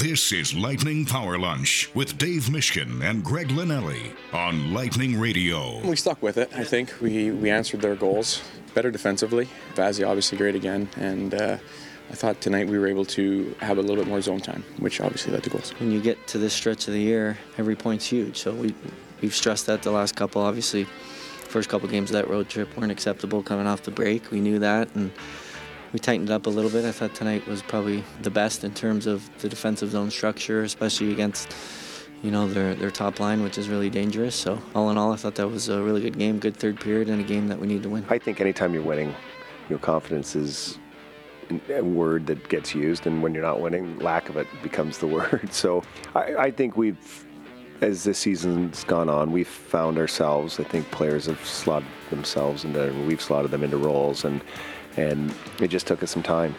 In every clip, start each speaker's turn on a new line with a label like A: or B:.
A: This is Lightning Power Lunch with Dave Mishkin and Greg Linnelli on Lightning Radio.
B: We stuck with it. I think we we answered their goals better defensively. Vazzy obviously great again, and uh, I thought tonight we were able to have a little bit more zone time, which obviously led to goals.
C: When you get to this stretch of the year, every point's huge. So we we've stressed that the last couple. Obviously, first couple games of that road trip weren't acceptable coming off the break. We knew that and we tightened up a little bit. I thought tonight was probably the best in terms of the defensive zone structure, especially against you know their their top line, which is really dangerous. So all in all, I thought that was a really good game, good third period, and a game that we need to win.
D: I think anytime you're winning, your confidence is a word that gets used, and when you're not winning, lack of it becomes the word. So I, I think we've. As this season's gone on, we've found ourselves. I think players have slotted themselves into, we've slotted them into roles, and and it just took us some time.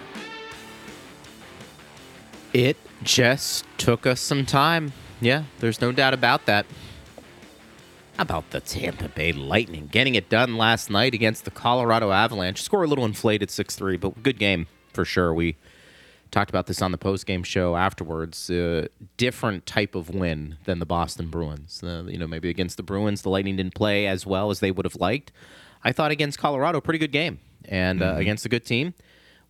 E: It just took us some time. Yeah, there's no doubt about that. About the Tampa Bay Lightning getting it done last night against the Colorado Avalanche? Score a little inflated 6 3, but good game for sure. We talked about this on the post game show afterwards. Uh, different type of win than the Boston Bruins. Uh, you know, maybe against the Bruins, the Lightning didn't play as well as they would have liked. I thought against Colorado, pretty good game and uh, mm-hmm. against a good team.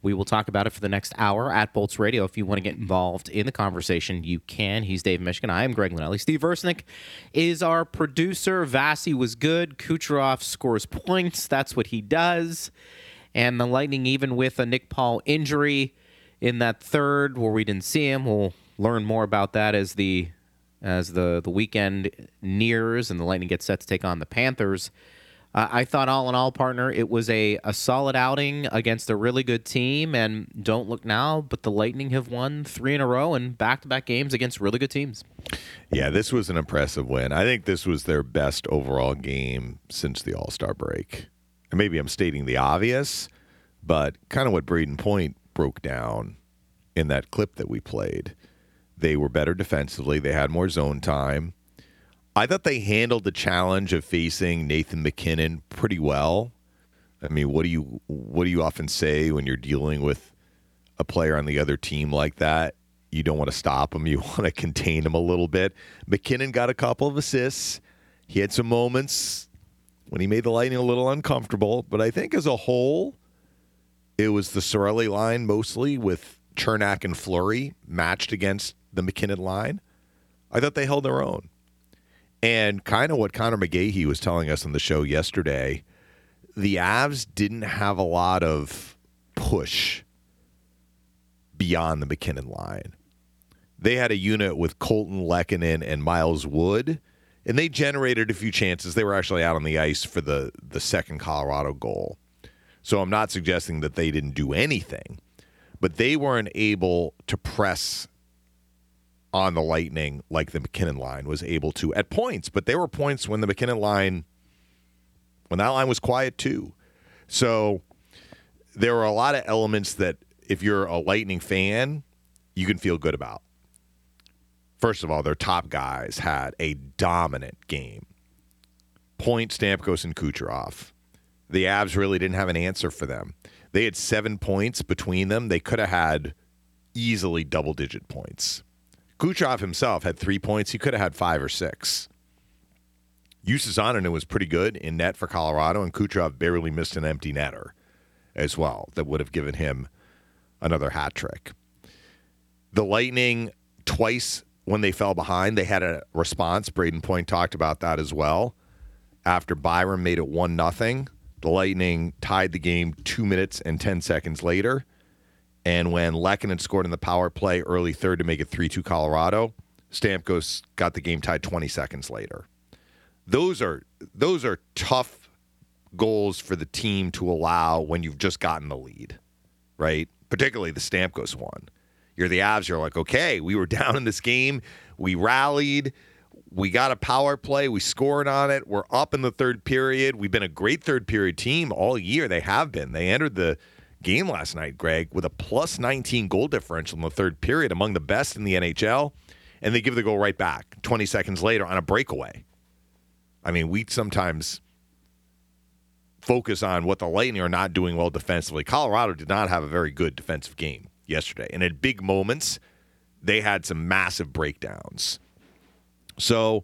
E: We will talk about it for the next hour at Bolts Radio. If you want to get involved in the conversation, you can. He's Dave Mishkin. I am Greg Linnelli. Steve Versnick is our producer. Vasi was good. Kucherov scores points. That's what he does. And the Lightning, even with a Nick Paul injury in that third where we didn't see him, we'll learn more about that as the as the the weekend nears and the Lightning gets set to take on the Panthers. Uh, I thought, all in all, partner, it was a, a solid outing against a really good team. And don't look now, but the Lightning have won three in a row and back to back games against really good teams.
F: Yeah, this was an impressive win. I think this was their best overall game since the All Star break. And maybe I'm stating the obvious, but kind of what Brayden Point broke down in that clip that we played. They were better defensively, they had more zone time I thought they handled the challenge of facing Nathan MacKinnon pretty well. I mean, what do you what do you often say when you're dealing with a player on the other team like that? You don't want to stop him. You want to contain him a little bit. MacKinnon got a couple of assists. He had some moments when he made the Lightning a little uncomfortable, but I think as a whole, it was the Cirelli line mostly with Cernak and Fleury matched against the MacKinnon line. I thought they held their own. And kind of what Conor McGahey was telling us on the show yesterday, the Avs didn't have a lot of push beyond the MacKinnon line. They had a unit with Colton Lehkonen and Miles Wood, and they generated a few chances. They were actually out on the ice for the, the second Colorado goal. So I'm not suggesting that they didn't do anything, but they weren't able to press on the Lightning like the MacKinnon line was able to at points, but there were points when the MacKinnon line, when that line was quiet too. So there were a lot of elements that if you're a Lightning fan, you can feel good about. First of all, their top guys had a dominant game. Point, Stamkos, and Kucherov. The Avs really didn't have an answer for them. They had seven points between them. They could have had easily double digit points. Kucherov himself had three points. He could have had five or six. Justus Annunen was pretty good in net for Colorado, and Kucherov barely missed an empty netter as well that would have given him another hat trick. The Lightning, twice when they fell behind, they had a response. Brayden Point talked about that as well. After Byram made it 1 0, the Lightning tied the game two minutes and 10 seconds later. And when Lehkonen scored in the power play early third to make it 3 2 Colorado, Stamkos got the game tied 20 seconds later. Those are those are tough goals for the team to allow when you've just gotten the lead, right? Particularly the Stamkos one. You're the Avs, you're like, okay, we were down in this game. We rallied. We got a power play. We scored on it. We're up in the third period. We've been a great third period team all year. They have been. They entered the game last night, Greg, with a plus 19 goal differential in the third period, among the best in the NHL, and they give the goal right back 20 seconds later on a breakaway. I mean, we sometimes focus on what the Lightning are not doing well defensively. Colorado did not have a very good defensive game yesterday, and at big moments, they had some massive breakdowns. So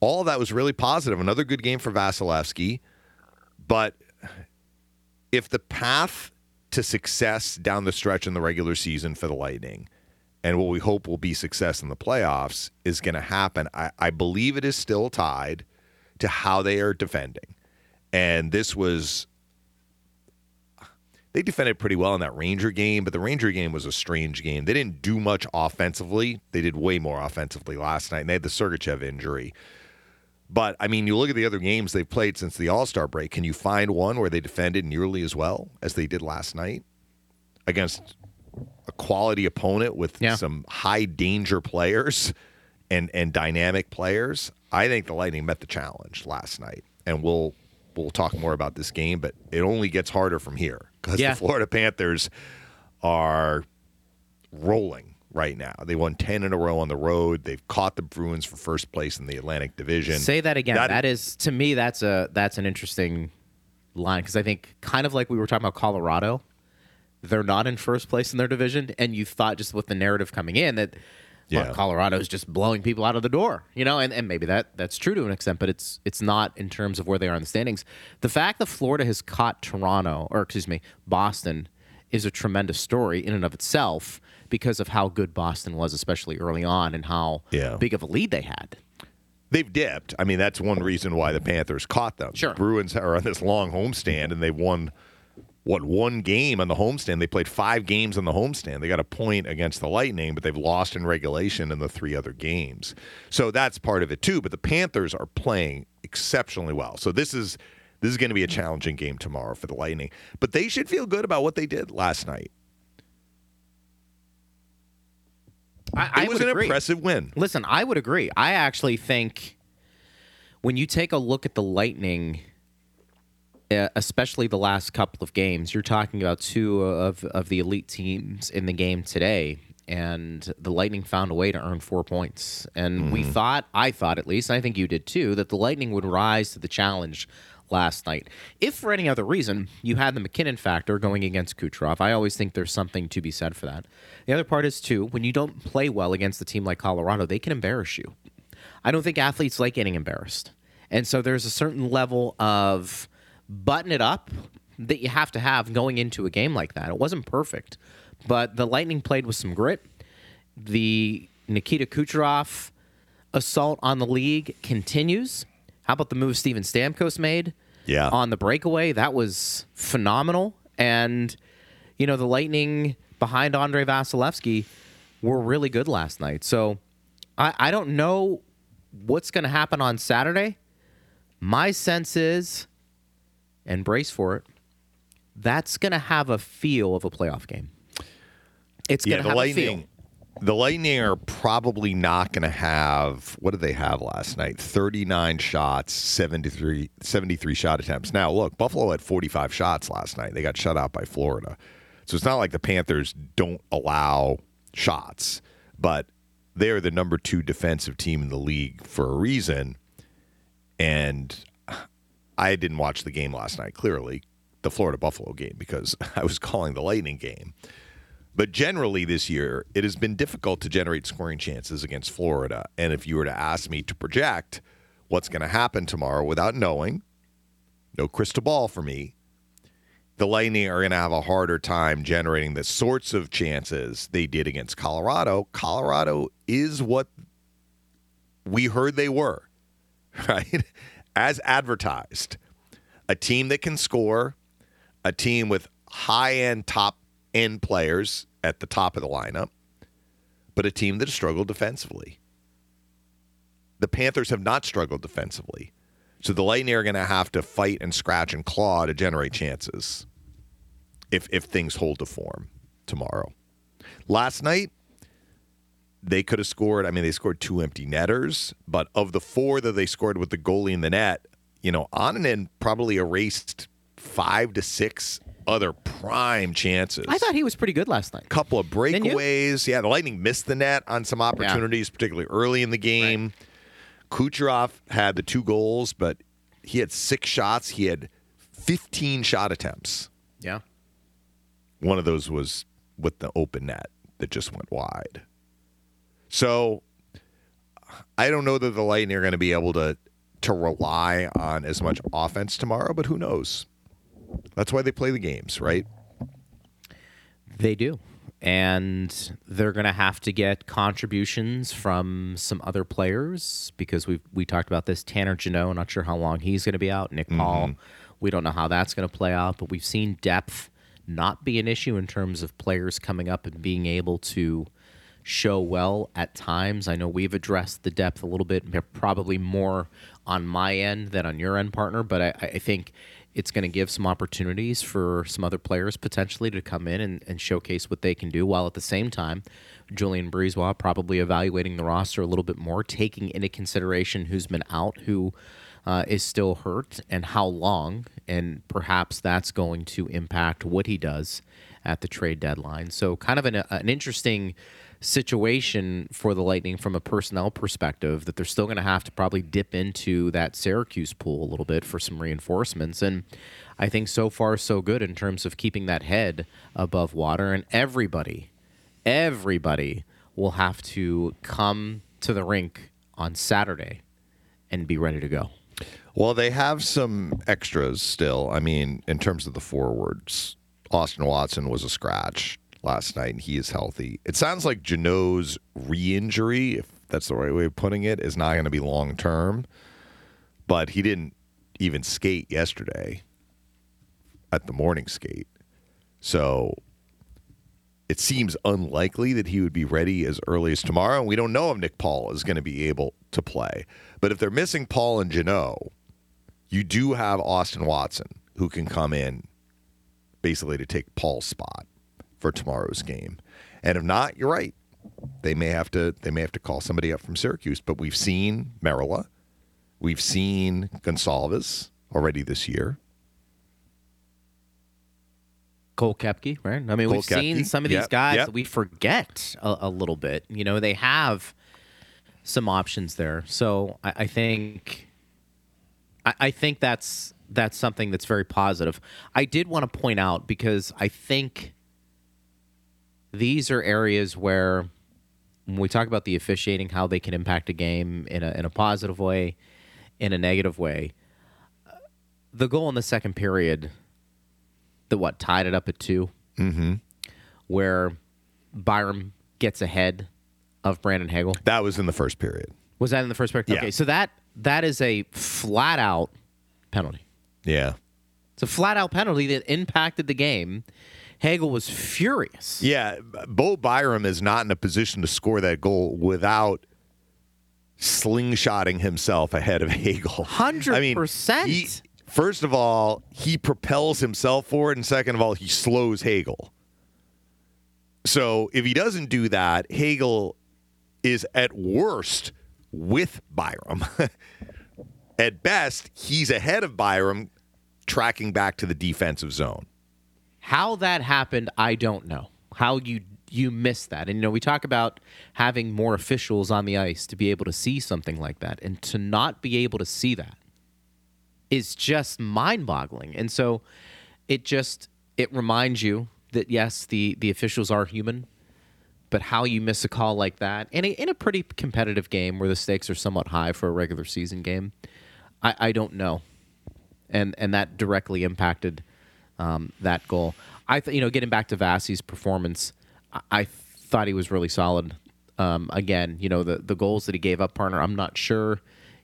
F: all that was really positive. Another good game for Vasilevskiy. But if the path to success down the stretch in the regular season for the Lightning and what we hope will be success in the playoffs is going to happen, I, I believe it is still tied to how they are defending. And this was they defended pretty well in that Ranger game, but the Ranger game was a strange game. They didn't do much offensively. They did way more offensively last night, and they had the Sergachev injury. But I mean, you look at the other games they've played since the All Star break. Can you find one where they defended nearly as well as they did last night against a quality opponent with
E: Yeah.
F: some high danger players and and dynamic players? I think the Lightning met the challenge last night, and we'll we'll talk more about this game. But it only gets harder from here because
E: Yeah.
F: the Florida Panthers are rolling right now. They won 10 in a row on the road. They've caught the Bruins for first place in the Atlantic Division.
E: Say that again.
F: That-
E: that is to me that's a that's an interesting line because I think kind of like we were talking about Colorado, they're not in first place in their division, and you thought just with the narrative coming in that well,
F: Yeah.
E: Colorado is just blowing people out of the door, you know, and, and maybe that that's true to an extent, but it's it's not in terms of where they are in the standings. The fact that Florida has caught Toronto or excuse me Boston is a tremendous story in and of itself because of how good Boston was, especially early on, and how
F: Yeah.
E: big of a lead they had.
F: They've dipped. I mean, that's one reason why the Panthers caught them.
E: Sure.
F: Bruins are on this long homestand, and they've won what one game on the homestand. They played five games on the homestand. They got a point against the Lightning, but they've lost in regulation in the three other games. So that's part of it too. But the Panthers are playing exceptionally well. So this is this is going to be a challenging game tomorrow for the Lightning. But they should feel good about what they did last night.
E: I, I
F: it was an
E: agree.
F: impressive win.
E: Listen, I would agree. I actually think when you take a look at the Lightning, especially the last couple of games, you're talking about two of, of the elite teams in the game today. And the Lightning found a way to earn four points. And we mm-hmm. thought, I thought at least, and I think you did too, that the Lightning would rise to the challenge last night. If for any other reason you had the MacKinnon factor going against Kucherov, I always think there's something to be said for that. The other part is too, when you don't play well against a team like Colorado, they can embarrass you. I don't think athletes like getting embarrassed. And so there's a certain level of button it up that you have to have going into a game like that. It wasn't perfect, but the Lightning played with some grit. The Nikita Kucherov assault on the league continues. How about the move Steven Stamkos made?
F: Yeah.
E: On the breakaway, that was phenomenal. And you know, the Lightning behind Andrei Vasilevskiy were really good last night. So I, I don't know what's going to happen on Saturday. My sense is, and brace for it, that's going to have a feel of a playoff game. It's going to
F: the
E: have
F: Lightning.
E: a feel.
F: The Lightning are probably not going to have. What did they have last night? 39 shots, 73, 73 shot attempts. Now, look, Buffalo had 45 shots last night. They got shut out by Florida. So it's not like the Panthers don't allow shots, but they're the number two defensive team in the league for a reason. And I didn't watch the game last night, clearly, the Florida Buffalo game, because I was calling the Lightning game. But generally this year, it has been difficult to generate scoring chances against Florida. And if you were to ask me to project what's going to happen tomorrow without knowing, no crystal ball for me, the Lightning are going to have a harder time generating the sorts of chances they did against Colorado. Colorado is what we heard they were, right? As advertised. A team that can score, a team with high end, top end players at the top of the lineup, but a team that has struggled defensively. The Panthers have not struggled defensively. So the Lightning are going to have to fight and scratch and claw to generate chances if if things hold to form tomorrow. Last night, they could have scored. I mean, they scored two empty netters, but of the four that they scored with the goalie in the net, you know, Annunen probably erased five to six other prime chances.
E: I thought he was pretty good last night.
F: couple of breakaways. Yeah, the Lightning missed the net on some opportunities, particularly early in the game. Kucherov had the two goals, but he had six shots. He had 15 shot attempts.
E: Yeah.
F: One of those was with the open net that just went wide. So I don't know that the Lightning are going to be able to to rely on as much offense tomorrow, but who knows? That's why they play the games, right?
E: They do. And they're going to have to get contributions from some other players because we we talked about this. Tanner Jeannot, not sure how long he's going to be out. Nick mm-hmm. Paul, we don't know how that's going to play out, but we've seen depth not be an issue in terms of players coming up and being able to show well at times. I know we've addressed the depth a little bit, probably more on my end than on your end, partner, but I, I think it's going to give some opportunities for some other players potentially to come in and, and showcase what they can do, while at the same time, Julien BriseBois probably evaluating the roster a little bit more, taking into consideration who's been out, who uh, is still hurt, and how long, and perhaps that's going to impact what he does at the trade deadline. So, kind of an, an interesting situation for the Lightning from a personnel perspective that they're still going to have to probably dip into that Syracuse pool a little bit for some reinforcements. And I think so far, so good in terms of keeping that head above water. And everybody, everybody will have to come to the rink on Saturday and be ready to go.
F: Well, they have some extras still. I mean, in terms of the forwards, Austin Watson was a scratch last night, and he is healthy. It sounds like Jeannot's re-injury, if that's the right way of putting it, is not going to be long term. But he didn't even skate yesterday at the morning skate, so it seems unlikely that he would be ready as early as tomorrow. And we don't know if Nick Paul is going to be able to play. But if they're missing Paul and Jeannot, you do have Austin Watson who can come in basically to take Paul's spot for tomorrow's game. And if not, you're right. They may have to they may have to call somebody up from Syracuse. But we've seen Merelä, we've seen Goncalves already this year.
E: Cole Koepke, right? I mean,
F: Cole
E: we've seen some of these
F: yep,
E: guys
F: yep.
E: that we forget a, a little bit. You know, they have some options there. So I, I think, I, I think that's that's something that's very positive. I did want to point out because I think these are areas where when we talk about the officiating, how they can impact a game in a in a positive way, in a negative way. The goal in the second period that what tied it up at 2 mm-hmm. where Byram gets ahead of Brandon Hagel.
F: That was in the first period.
E: Was that in the first period?
F: Yeah.
E: Okay, so that that is a flat out penalty.
F: Yeah.
E: It's a flat out penalty that impacted the game. Hagel was furious.
F: Yeah, Bo Byram is not in a position to score that goal without slingshotting himself ahead of Hagel.
E: 100%.
F: he- first of all, he propels himself forward, and second of all, he slows Hagel. So if he doesn't do that, Hagel is at worst with Byram. at best, he's ahead of Byram, tracking back to the defensive zone.
E: How that happened, I don't know. How you you missed that. And you know, we talk about having more officials on the ice to be able to see something like that and to not be able to see that is just mind-boggling. And so it just it reminds you that yes, the the officials are human, but how you miss a call like that in a in a pretty competitive game where the stakes are somewhat high for a regular season game, I, I don't know. And and that directly impacted um, that goal. I th- you know, getting back to Vassie's performance, I, I thought he was really solid. Um, again, you know, the the goals that he gave up, partner. I'm not sure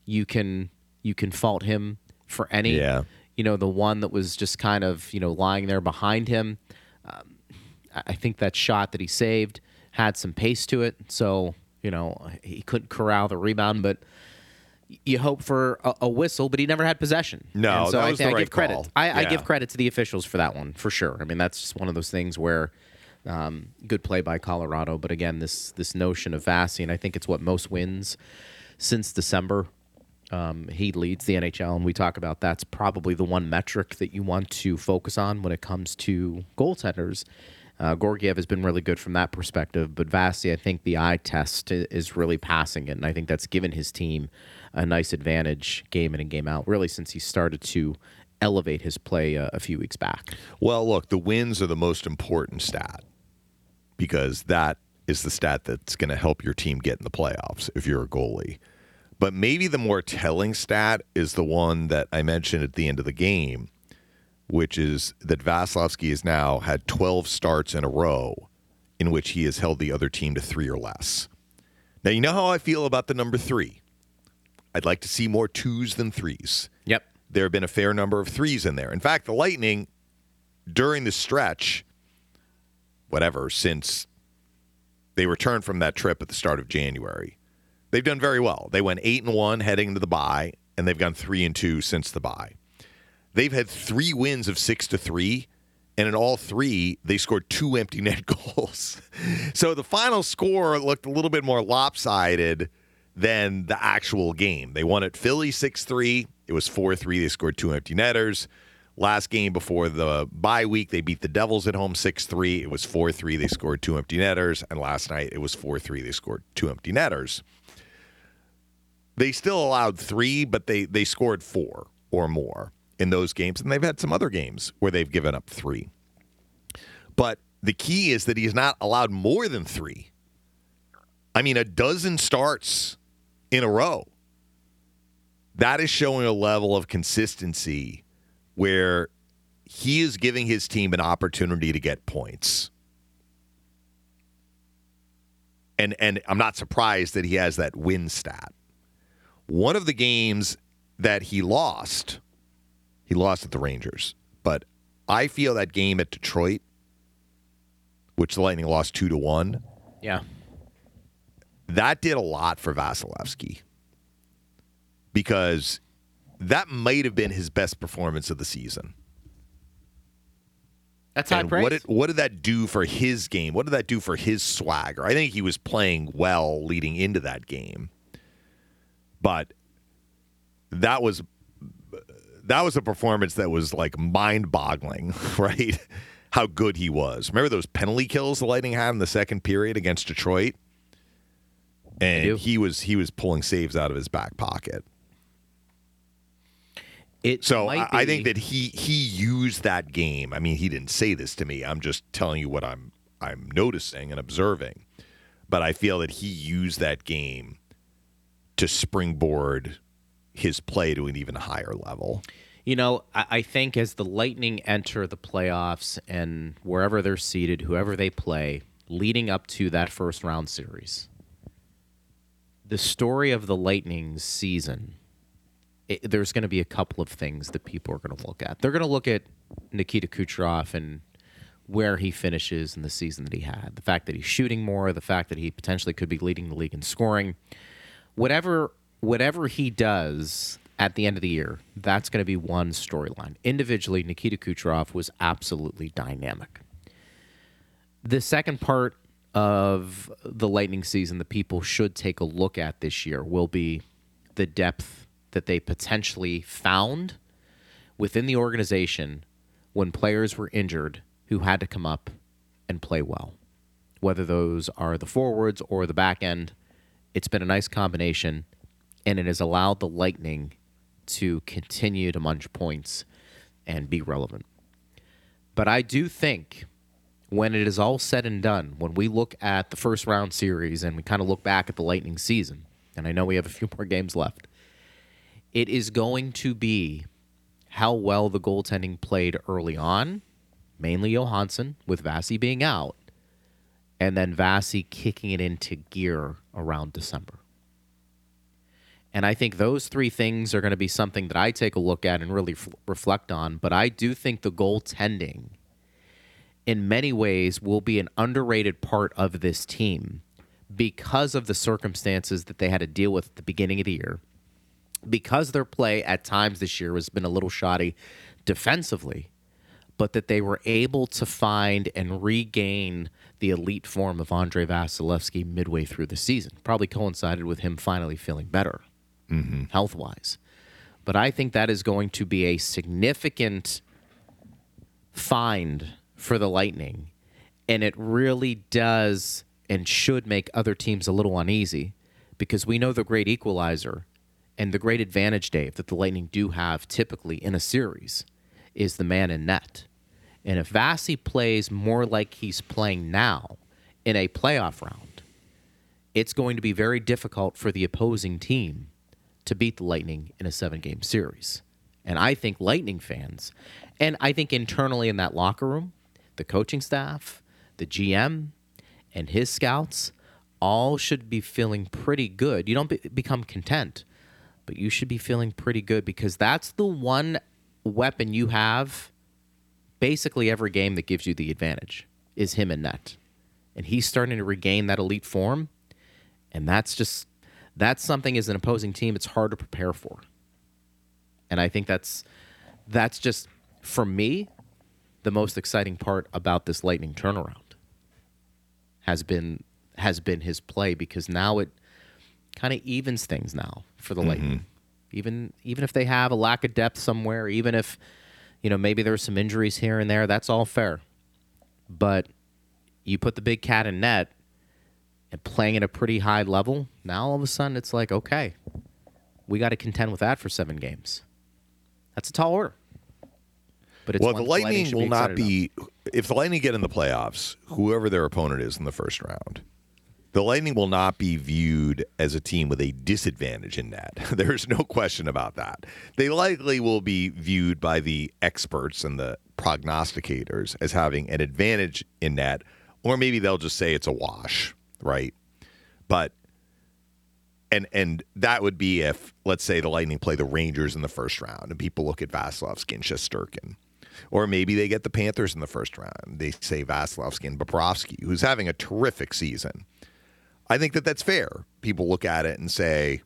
E: you can you can fault him for any.
F: Yeah.
E: You know, the one that was just kind of you know lying there behind him. Um, I think that shot that he saved had some pace to it, so you know he couldn't corral the rebound, but you hope for a, a whistle, but he never had possession.
F: No,
E: And so
F: that
E: I
F: was
E: think I
F: right
E: give credit.
F: call.
E: I, I
F: Yeah.
E: give credit to the officials for that one for sure. I mean, that's just one of those things where um, good play by Colorado, but again, this this notion of Vassy, and I think it's what most wins since December. Um, he leads the NHL, and we talk about that's probably the one metric that you want to focus on when it comes to goaltenders. Uh, Georgiev has been really good from that perspective, but Vassy, I think the eye test is really passing it, and I think that's given his team a nice advantage game in and game out, really since he started to elevate his play uh, a few weeks back.
F: Well, look, the wins are the most important stat because that is the stat that's going to help your team get in the playoffs if you're a goalie. But maybe the more telling stat is the one that I mentioned at the end of the game, which is that Vasilevskiy has now had 12 starts in a row in which he has held the other team to three or less. Now, you know how I feel about the number three. I'd like to see more twos than threes.
E: Yep.
F: There have been a fair number of threes in there. In fact, the Lightning, during the stretch, whatever, since they returned from that trip at the start of January, they've done very well. They went eight and one heading into the bye, and they've gone three and two since the bye. They've had three wins of six to three, and in all three, they scored two empty net goals. so the final score looked a little bit more lopsided than the actual game. They won at Philly 6 3. It was 4 3. They scored two empty netters. Last game before the bye week, they beat the Devils at home 6 3. It was 4 3. They scored two empty netters. And last night, it was 4 3. They scored two empty netters. They still allowed three, but they, they scored four or more in those games. And they've had some other games where they've given up three. But the key is that he's not allowed more than three. I mean, a dozen starts in a row. That is showing a level of consistency where he is giving his team an opportunity to get points. And and I'm not surprised that he has that win stat. One of the games that he lost, he lost at the Rangers. But I feel that game at Detroit, which the Lightning lost two to one,
E: Yeah.
F: that did a lot for Vasilevskiy because that might have been his best performance of the season.
E: That's high
F: and
E: praise.
F: what did what did that do for his game? What did that do for his swagger? I think he was playing well leading into that game, but that was that was a performance that was like mind-boggling, right? How good he was. Remember those penalty kills the Lightning had in the second period against Detroit? And he was he was pulling saves out of his back pocket.
E: it
F: So I, I think that he he used that game. I mean, he didn't say this to me. I'm just telling you what I'm I'm noticing and observing. But I feel that he used that game to springboard his play to an even higher level.
E: You know, I, I think as the Lightning enter the playoffs and wherever they're seated, whoever they play, leading up to that first round series, the story of the Lightning's season, it, there's going to be a couple of things that people are going to look at. They're going to look at Nikita Kucherov and where he finishes in the season that he had, the fact that he's shooting more, the fact that he potentially could be leading the league in scoring whatever whatever he does at the end of the year, that's going to be one storyline. Individually, Nikita Kucherov was absolutely dynamic. The second part of the Lightning season that people should take a look at this year will be the depth that they potentially found within the organization when players were injured who had to come up and play well. Whether those are the forwards or the back end, it's been a nice combination, and it has allowed the Lightning to continue to munch points and be relevant. But I do think when it is all said and done, when we look at the first round series and we kind of look back at the Lightning season, and I know we have a few more games left, it is going to be how well the goaltending played early on, mainly Johansson, with Vasi being out, and then Vasi kicking it into gear around December. And I think those three things are going to be something that I take a look at and really f- reflect on. But I do think the goaltending, in many ways, will be an underrated part of this team because of the circumstances that they had to deal with at the beginning of the year. Because their play at times this year has been a little shoddy defensively, but that they were able to find and regain the elite form of Andrei Vasilevskiy midway through the season. Probably coincided with him finally feeling better Mm-hmm. health wise. But I think that is going to be a significant find for the Lightning. And it really does and should make other teams a little uneasy because we know the great equalizer and the great advantage, Dave, that the Lightning do have typically in a series is the man in net. And if Vasi plays more like he's playing now in a playoff round, it's going to be very difficult for the opposing team to beat the Lightning in a seven game series. And I think Lightning fans, and I think internally in that locker room, the coaching staff, the GM, and his scouts all should be feeling pretty good. You don't be- become content, but you should be feeling pretty good because that's the one weapon you have basically every game that gives you the advantage is him in net. And he's starting to regain that elite form. And that's just that's something as an opposing team it's hard to prepare for. And I think that's that's just for me the most exciting part about this lightning turnaround has been has been his play because now it kind of evens things now for the mm-hmm. lightning. Even even if they have a lack of depth somewhere, even if you know maybe there's some injuries here and there, that's all fair. But you put the big cat in net and playing at a pretty high level, now all of a sudden it's like, okay, we got to contend with that for seven games. That's a tall order. But it's
F: well, the Lightning
E: should
F: will not
E: excited
F: be. If the Lightning get in the playoffs, whoever their opponent is in the first round, the Lightning will not be viewed as a team with a disadvantage in that. There's no question about that. They likely will be viewed by the experts and the prognosticators as having an advantage in that, or maybe they'll just say it's a wash, right? But and and that would be if let's say the Lightning play the Rangers in the first round, and people look at Vasilevskiy and Shesterkin, or maybe they get the Panthers in the first round. They say Vasilevskiy and Bobrovsky, who's having a terrific season. I think that that's fair. People look at it and say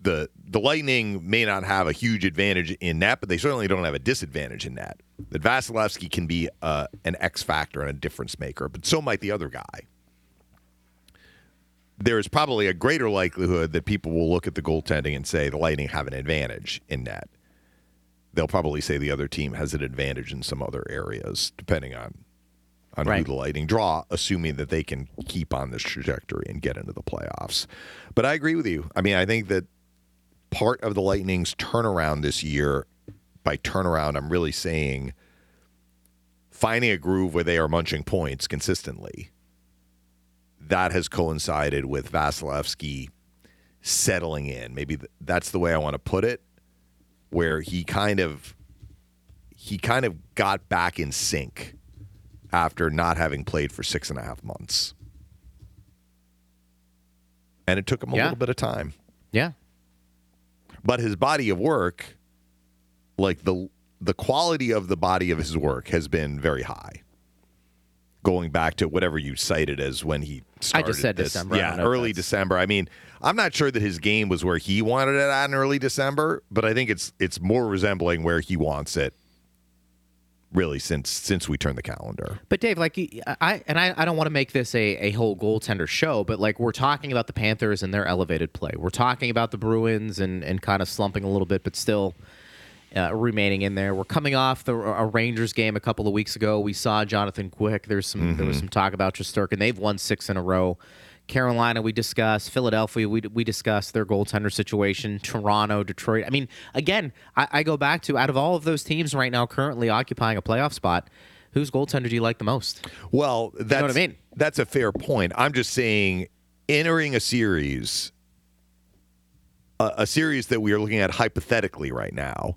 F: the the Lightning may not have a huge advantage in that, but they certainly don't have a disadvantage in that. That Vasilevskiy can be uh, an X factor and a difference maker, but so might the other guy there is probably a greater likelihood that people will look at the goaltending and say the Lightning have an advantage in that. They'll probably say the other team has an advantage in some other areas, depending on on who the Lightning draw, assuming that they can keep on this trajectory and get into the playoffs. But I agree with you. I mean, I think that part of the Lightning's turnaround this year, by turnaround, I'm really saying finding a groove where they are munching points consistently that has coincided with Vasilevskiy settling in. Maybe that's the way I want to put it, where he kind of he kind of got back in sync after not having played for six and a half months, and it took him a
E: Yeah.
F: little bit of time.
E: Yeah.
F: But his body of work, like the the quality of the body of his work, has been very high. Going back to whatever you cited as when he
E: I
F: started
E: just said
F: this-
E: December.
F: Yeah,
E: don't know if
F: early December. I mean, I'm not sure that his game was where he wanted it at in early December, but I think it's it's more resembling where he wants it. Really, since since we turned the calendar.
E: But Dave, like I and I, I don't want to make this a, a whole goaltender show, but like we're talking about the Panthers and their elevated play. We're talking about the Bruins and, and kind of slumping a little bit, but still uh, remaining in there. We're coming off the a Rangers game a couple of weeks ago. We saw Jonathan Quick. There's some there was some talk about Shesterkin. They've won six in a row. Carolina, we discussed. Philadelphia, we, we discussed their goaltender situation. Toronto, Detroit. I mean, again, I, I go back to out of all of those teams right now currently occupying a playoff spot, whose goaltender do you like the most?
F: Well, that's
E: what I mean?
F: That's a fair point. I'm just saying, entering a series, a, a series that we are looking at hypothetically right now,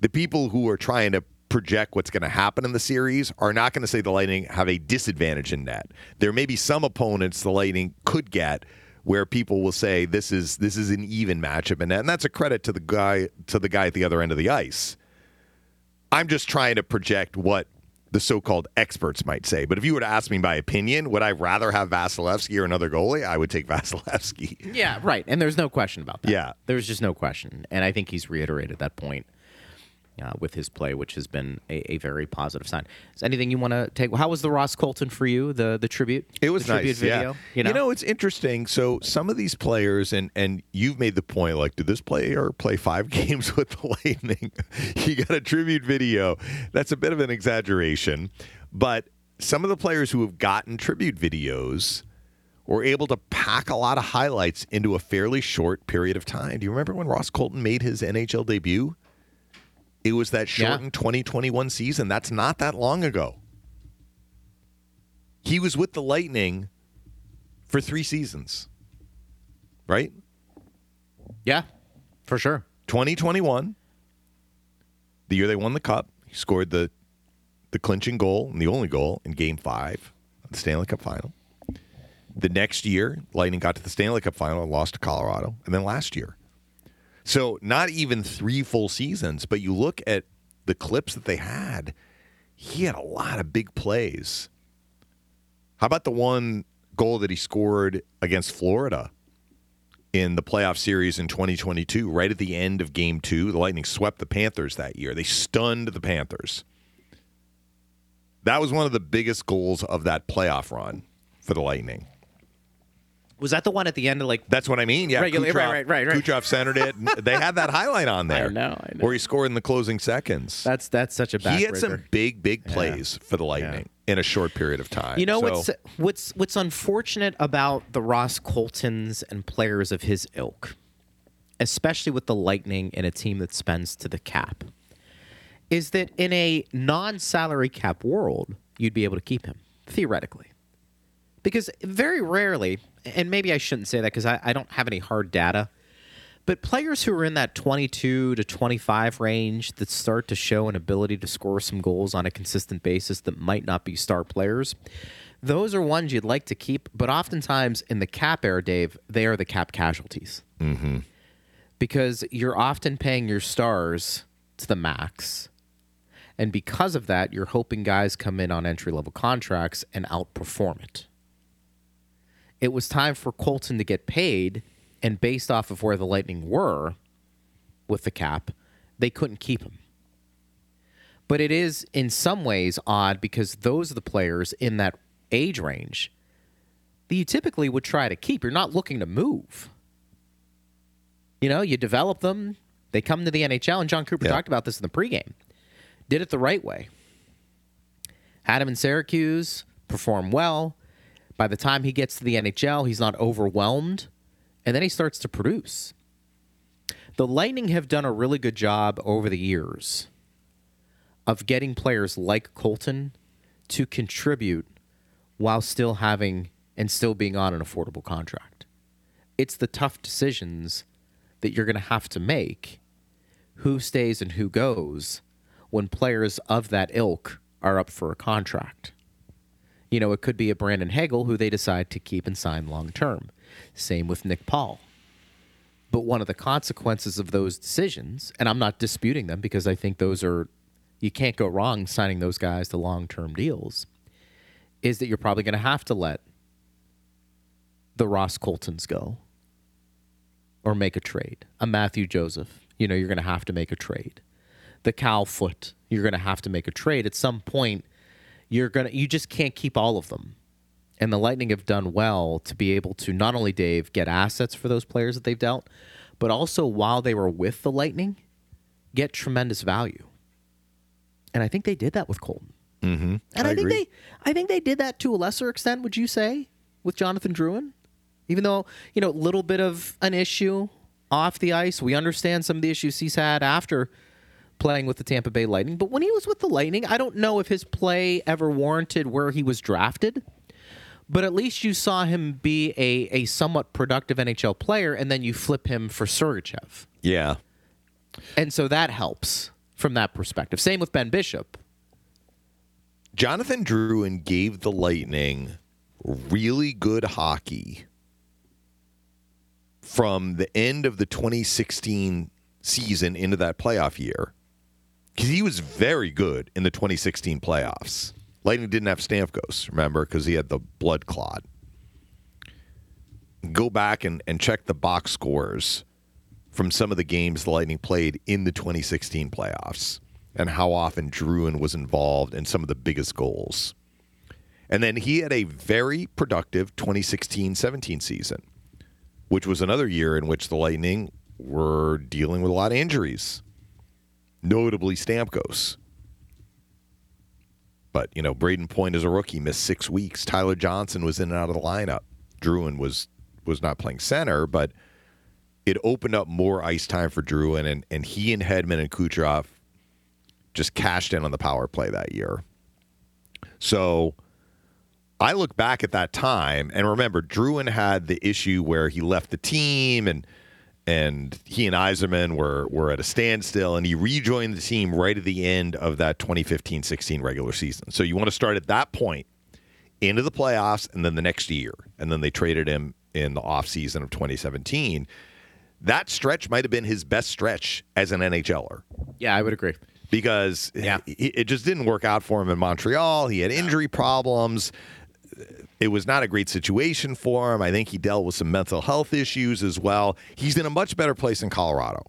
F: the people who are trying to project what's going to happen in the series are not going to say the Lightning have a disadvantage in that. There may be some opponents the Lightning could get where people will say this is this is an even matchup in that, and that's a credit to the guy to the guy at the other end of the ice. I'm just trying to project what the so-called experts might say. But if you were to ask me my opinion, would I rather have Vasilevskiy or another goalie? I would take Vasilevskiy.
E: Yeah, right. And there's no question about that.
F: Yeah.
E: There's just no question. And I think he's reiterated that point uh, with his play, which has been a, a very positive sign. Is anything you want to take? How was the Ross Colton for you, the the tribute?
F: It was
E: the tribute
F: nice.
E: video.
F: Yeah.
E: You know?
F: it's interesting. So some of these players, and and you've made the point, like, did this player play five games with the Lightning? you got a tribute video. That's a bit of an exaggeration, but some of the players who have gotten tribute videos were able to pack a lot of highlights into a fairly short period of time. Do you remember when Ross Colton made his NHL debut? It was that
E: Yeah.
F: shortened 2021 season. That's not that long ago. He was with the Lightning for three seasons, right?
E: Yeah, for sure.
F: 2021, the year they won the cup, he scored the the clinching goal and the only goal in Game Five of the Stanley Cup Final. The next year, Lightning got to the Stanley Cup Final and lost to Colorado, and then last year. So not even three full seasons, but you look at the clips that they had. He had a lot of big plays. How about the one goal that he scored against Florida in the playoff series in 2022, right at the end of game two? The Lightning swept the Panthers that year. They stunned the Panthers. That was one of the biggest goals of that playoff run for the Lightning.
E: Was that the one at the end of like?
F: That's what I mean. Yeah,
E: Regular- right, right, right, right.
F: Kucherov centered it. they had that highlight on there.
E: know, I know.
F: Where he scored in the closing seconds.
E: That's that's such a
F: he had some big, big plays for the Lightning in a short period of time.
E: You know
F: So-
E: what's what's what's unfortunate about the Ross Coltons and players of his ilk, especially with the Lightning and a team that spends to the cap, is that in a non-salary cap world, you'd be able to keep him theoretically, because very rarely, and maybe I shouldn't say that because I, I don't have any hard data. But players who are in that 22 to 25 range that start to show an ability to score some goals on a consistent basis that might not be star players, those are ones you'd like to keep. But oftentimes in the cap era, Dave, they are the cap casualties. Mm-hmm. Because you're often paying your stars to the max. And because of that, you're hoping guys come in on entry level contracts and outperform it it was time for Colton to get paid, and based off of where the Lightning were with the cap, they couldn't keep him. But it is in some ways odd because those are the players in that age range that you typically would try to keep. You're not looking to move. You know, you develop them, they come to the NHL, and Jon Cooper
F: Yeah.
E: talked about this in the pregame. Did it the right way. Had him in Syracuse, performed well. By the time he gets to the NHL, he's not overwhelmed, and then he starts to produce. The Lightning have done a really good job over the years of getting players like Colton to contribute while still having and still being on an affordable contract. It's the tough decisions that you're going to have to make who stays and who goes when players of that ilk are up for a contract. You know, it could be a Brandon Hagel who they decide to keep and sign long term. Same with Nick Paul. But one of the consequences of those decisions, and I'm not disputing them because I think those are, you can't go wrong signing those guys to long term deals, is that you're probably going to have to let the Ross Coltons go or make a trade. A Mathieu Joseph, you know, you're going to have to make a trade. The Cal Foote, you're going to have to make a trade. At some point, you're going to, you just can't keep all of them. And the Lightning have done well to be able to not only, Dave, get assets for those players that they've dealt, but also while they were with the Lightning, get tremendous value. And I think they did that with Colton. Mm-hmm. And I,
F: I
E: think
F: agree.
E: they, I think they did that to a lesser extent. Would you say with Jonathan Drouin? Even though you know a little bit of an issue off the ice, we understand some of the issues he's had after playing with the Tampa Bay Lightning. But when he was with the Lightning, I don't know if his play ever warranted where he was drafted. But at least you saw him be a, a somewhat productive NHL player, and then you flip him for Sergachev.
F: yeah.
E: And so that helps from that perspective. Same with Ben Bishop.
F: Jonathan Drouin gave the Lightning really good hockey from the end of the 2016 season into that playoff year. Because he was very good in the 2016 playoffs. Lightning didn't have Stamkos, remember, because he had the blood clot. Go back and, and check the box scores from some of the games the Lightning played in the 2016 playoffs and how often Drouin was involved in some of the biggest goals. And then he had a very productive 2016 17 season, which was another year in which the Lightning were dealing with a lot of injuries, notably Stamkos. But, you know, Brayden Point as a rookie missed six weeks. Tyler Johnson was in and out of the lineup. Drouin was was not playing center, but it opened up more ice time for Drouin, and, and he and Hedman and Kucherov just cashed in on the power play that year. So I look back at that time and remember Drouin had the issue where he left the team and and he and Yzerman were were at a standstill and he rejoined the team right at the end of that 2015-16 regular season. So you want to start at that point into the playoffs and then the next year. And then they traded him in the offseason of 2017. That stretch might have been his best stretch as an NHLer
E: Yeah, I would agree.
F: because
E: Yeah.
F: it, it just didn't work out for him in Montreal. He had injury problems. It was not a great situation for him. I think he dealt with some mental health issues as well. He's in a much better place in Colorado.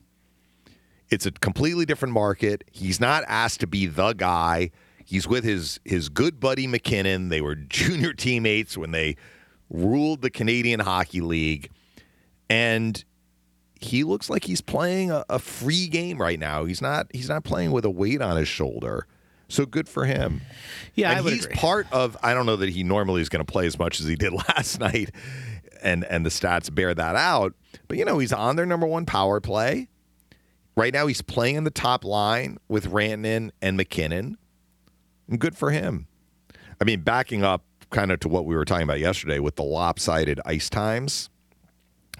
F: It's a completely different market. He's not asked to be the guy. He's with his his good buddy MacKinnon. They were junior teammates when they ruled the Canadian Hockey League. And he looks like he's playing a, a free game right now. He's not he's not playing with a weight on his shoulder. So good for him.
E: Yeah,
F: and he's
E: agree.
F: part of I don't know that he normally is going to play as much as he did last night and and the stats bear that out. But you know, he's on their number 1 power play. Right now he's playing in the top line with Rantanen and MacKinnon. And good for him. I mean, backing up kind of to what we were talking about yesterday with the lopsided ice times.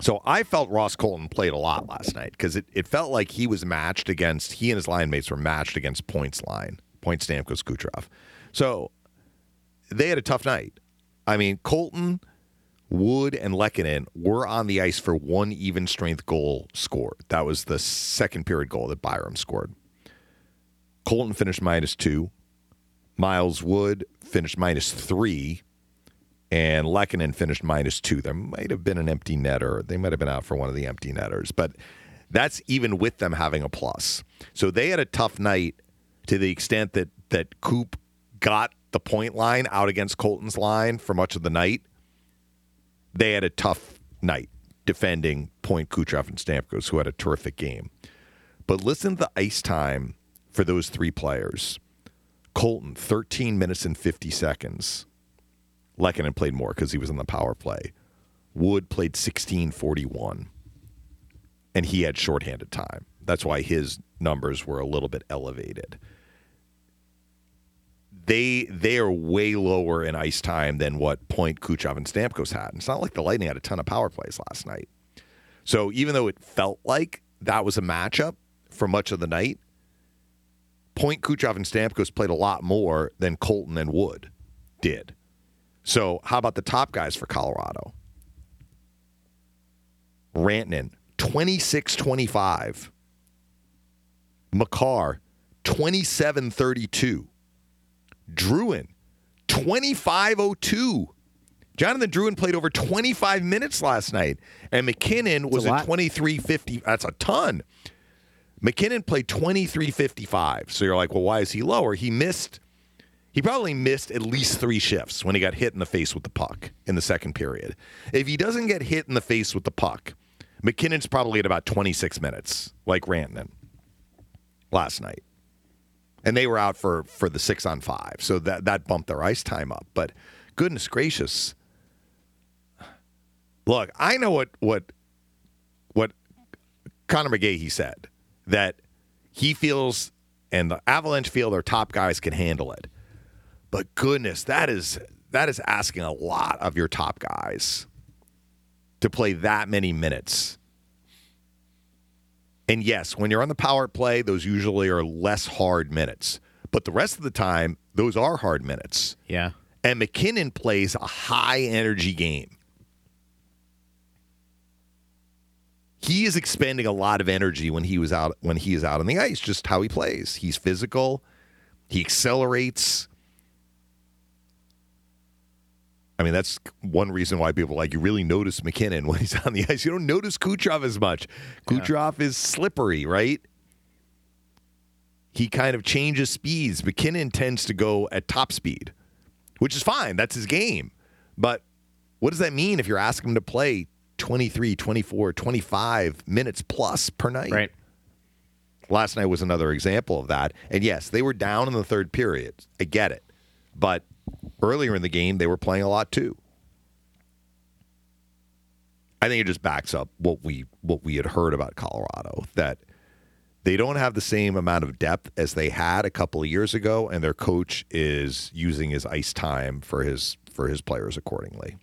F: So I felt Ross Colton played a lot last night because it, it felt like he was matched against, he and his line mates were matched against Point's line, Point Stamkos Kucherov. So they had a tough night. I mean, Colton, Wood, and Lehkonen were on the ice for one even strength goal scored. That was the second period goal that Byram scored. Colton finished minus two. Miles Wood finished minus three and Lehkonen finished minus two. There might have been an empty netter. They might have been out for one of the empty netters, but that's even with them having a plus. So they had a tough night to the extent that that Coop got the point line out against Colton's line for much of the night. They had a tough night defending Point Kucherov and Stamkos, who had a terrific game. But listen to the ice time for those three players. Colton, 13 minutes and 50 seconds. Lehkonen played more because he was on the power play. Wood played 1641, and he had shorthanded time. That's why his numbers were a little bit elevated. They they are way lower in ice time than what Point Kucherov and Stamkos had. And It's not like the Lightning had a ton of power plays last night. So even though it felt like that was a matchup for much of the night, Point Kucherov and Stamkos played a lot more than Colton and Wood did. So, how about the top guys for Colorado? Rantanen, 26 25. Makar, 27 32. Drouin, 2502. Jonathan Drouin played over 25 minutes last night, and MacKinnon was
E: a
F: at
E: lot.
F: 23 50. That's a ton. MacKinnon played 2355. So you're like, well, why is he lower? He missed. He probably missed at least three shifts when he got hit in the face with the puck in the second period. If he doesn't get hit in the face with the puck, MacKinnon's probably at about 26 minutes, like Rantanen last night. And they were out for, for the six on five. So that, that bumped their ice time up. But goodness gracious. Look, I know what what what Connor McGahey said that he feels and the Avalanche feel their top guys can handle it. But goodness, that is that is asking a lot of your top guys to play that many minutes. And yes, when you're on the power play, those usually are less hard minutes. But the rest of the time, those are hard minutes.
E: Yeah.
F: And MacKinnon plays a high energy game. He is expending a lot of energy when he was out when he is out on the ice, just how he plays. He's physical, he accelerates. I mean, that's one reason why people like you really notice MacKinnon when he's on the ice. You don't notice Kucherov as much. Kucherov is slippery, right? He kind of changes speeds. MacKinnon tends to go at top speed, which is fine. That's his game. But what does that mean if you're asking him to play 23, 24, 25 minutes plus per night?
E: Right.
F: Last night was another example of that. And yes, they were down in the third period. I get it. But earlier in the game, they were playing a lot too. I think it just backs up what we what we had heard about Colorado that they don't have the same amount of depth as they had a couple of years ago, and their coach is using his ice time for his for his players accordingly.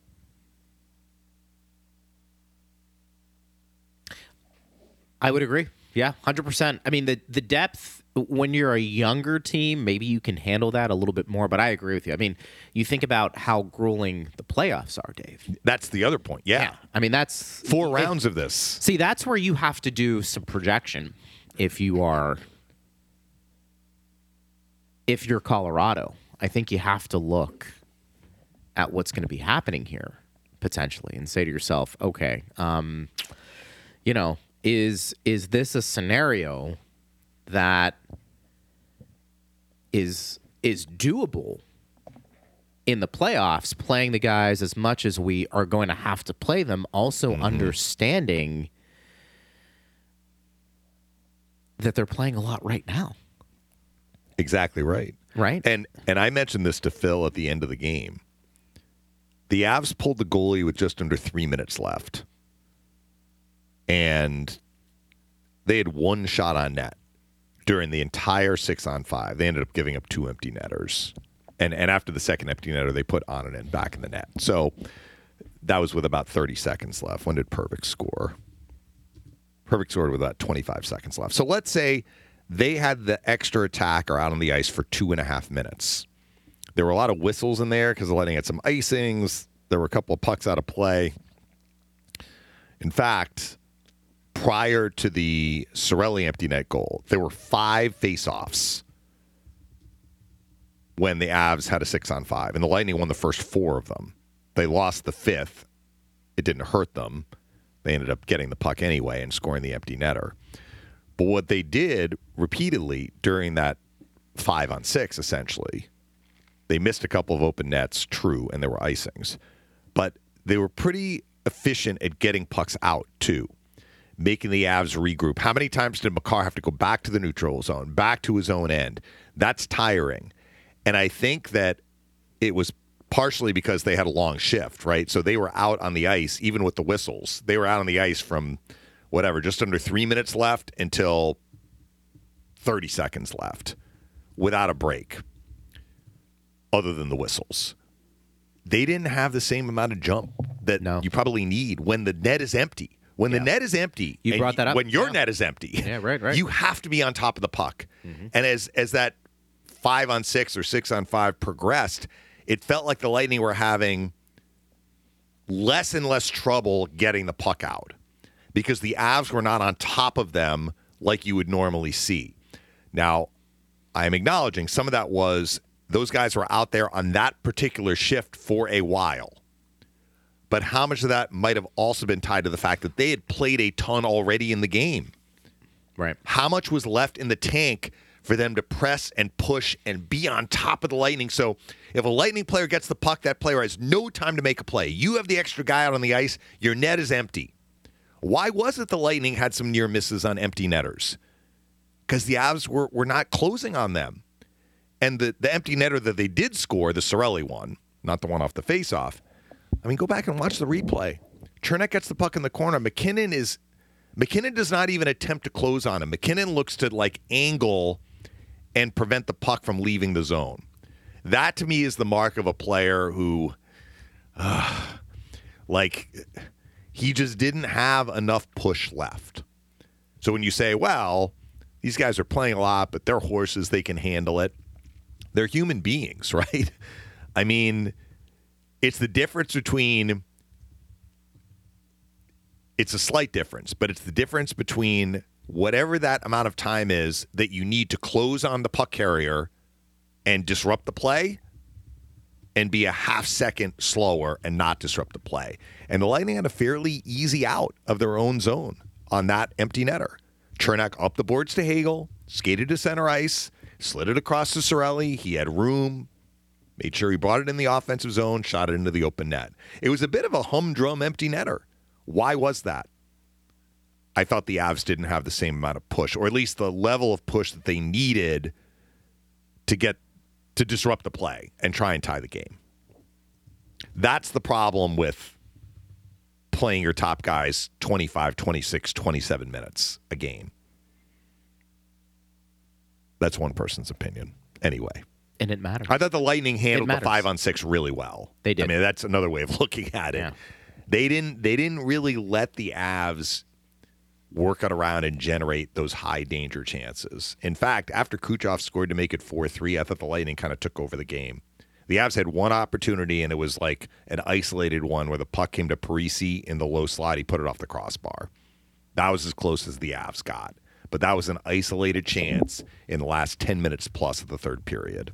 E: I would agree. Yeah, hundred percent. I mean, the the depth when you're a younger team, maybe you can handle that a little bit more. But I agree with you. I mean, you think about how grueling the playoffs are, Dave.
F: That's the other point. Yeah.
E: I mean, that's
F: Four
E: it-
F: rounds of this.
E: See, that's where you have to do some projection if you are if you're Colorado. I think you have to look at what's going to be happening here potentially and say to yourself, okay, um, you know, is is this a scenario that is is doable in the playoffs playing the guys as much as we are going to have to play them also mm-hmm. understanding that they're playing a lot right now
F: Exactly right.
E: right
F: And and I mentioned this to Phil at the end of the game. The Avs pulled the goalie with just under three minutes left. And they had one shot on net during the entire six on five. They ended up giving up two empty netters. And and after the second empty netter, they put Annunen back in the net. So that was with about 30 seconds left. When did Perbix score? Perbix scored with about 25 seconds left. So let's say they had the extra attacker out on the ice for two and a half minutes. There were a lot of whistles in there because the Lightning had some icings. There were a couple of pucks out of play. In fact, prior to the Cirelli empty net goal, there were five face-offs when the Avs had a six on five, and the Lightning won the first four of them. They lost the fifth. It didn't hurt them. They ended up getting the puck anyway and scoring the empty netter. But what they did repeatedly during that five on six, essentially, they missed a couple of open nets, true, and there were icings. But they were pretty efficient at getting pucks out, too, making the Avs regroup. How many times did Makar have to go back to the neutral zone, back to his own end? That's tiring. And I think that it was partially because they had a long shift, right? So they were out on the ice, even with the whistles. They were out on the ice from whatever, just under three minutes left until 30 seconds left without a break, other than the whistles. They didn't have the same amount of jump that
E: No.
F: you probably need when the net is empty. When the net is empty,
E: You brought that up.
F: When your
E: Yeah.
F: net is empty,
E: Yeah, right, Mm-hmm. right.
F: You have to be on top of the puck. And as as that five on six or six on five progressed, it felt like the Lightning were having less and less trouble getting the puck out because the Avs were not on top of them like you would normally see. Now, I'm acknowledging some of that was those guys were out there on that particular shift for a while. But how much of that might have also been tied to the fact that they had played a ton already in the game?
E: right
F: how much was left in the tank for them to press and push and be on top of the Lightning. So if a Lightning player gets the puck, that player has no time to make a play. You have the extra guy out on the ice, your net is empty. Why was it the Lightning had some near misses on empty netters? Because the Avs were, were not closing on them. And the, the empty netter that they did score, the Cirelli one, not the one off the faceoff. I mean, go back and watch the replay. Cernak gets the puck in the corner. MacKinnon is MacKinnon does not even attempt to close on him. MacKinnon looks to like angle and prevent the puck from leaving the zone. That to me is the mark of a player who, uh, like, he just didn't have enough push left. So when you say, well, these guys are playing a lot, but they're horses, they can handle it. They're human beings, right? I mean, it's the difference between it's a slight difference, but it's the difference between whatever that amount of time is that you need to close on the puck carrier and disrupt the play and be a half second slower and not disrupt the play. And the Lightning had a fairly easy out of their own zone on that empty netter. Cernak up the boards to Hagel, skated to center ice, slid it across to Cirelli. He had room, made sure he brought it in the offensive zone, shot it into the open net. It was a bit of a humdrum empty netter. Why was that? I thought the Avs didn't have the same amount of push, or at least the level of push that they needed to get to disrupt the play and try and tie the game. That's the problem with playing your top guys 25, 26, 27 minutes a game. That's one person's opinion. Anyway,
E: and it matters.
F: I thought the Lightning handled the five on six really well.
E: They did.
F: I mean, that's another way of looking at it.
E: Yeah.
F: They didn't. They didn't really let the Avs work it around and generate those high danger chances. In fact, after Kucherov scored to make it four three, I thought the Lightning kind of took over the game. The Avs had one opportunity, and it was like an isolated one where the puck came to Parise in the low slot. He put it off the crossbar. That was as close as the Avs got. But that was an isolated chance in the last 10 minutes plus of the third period.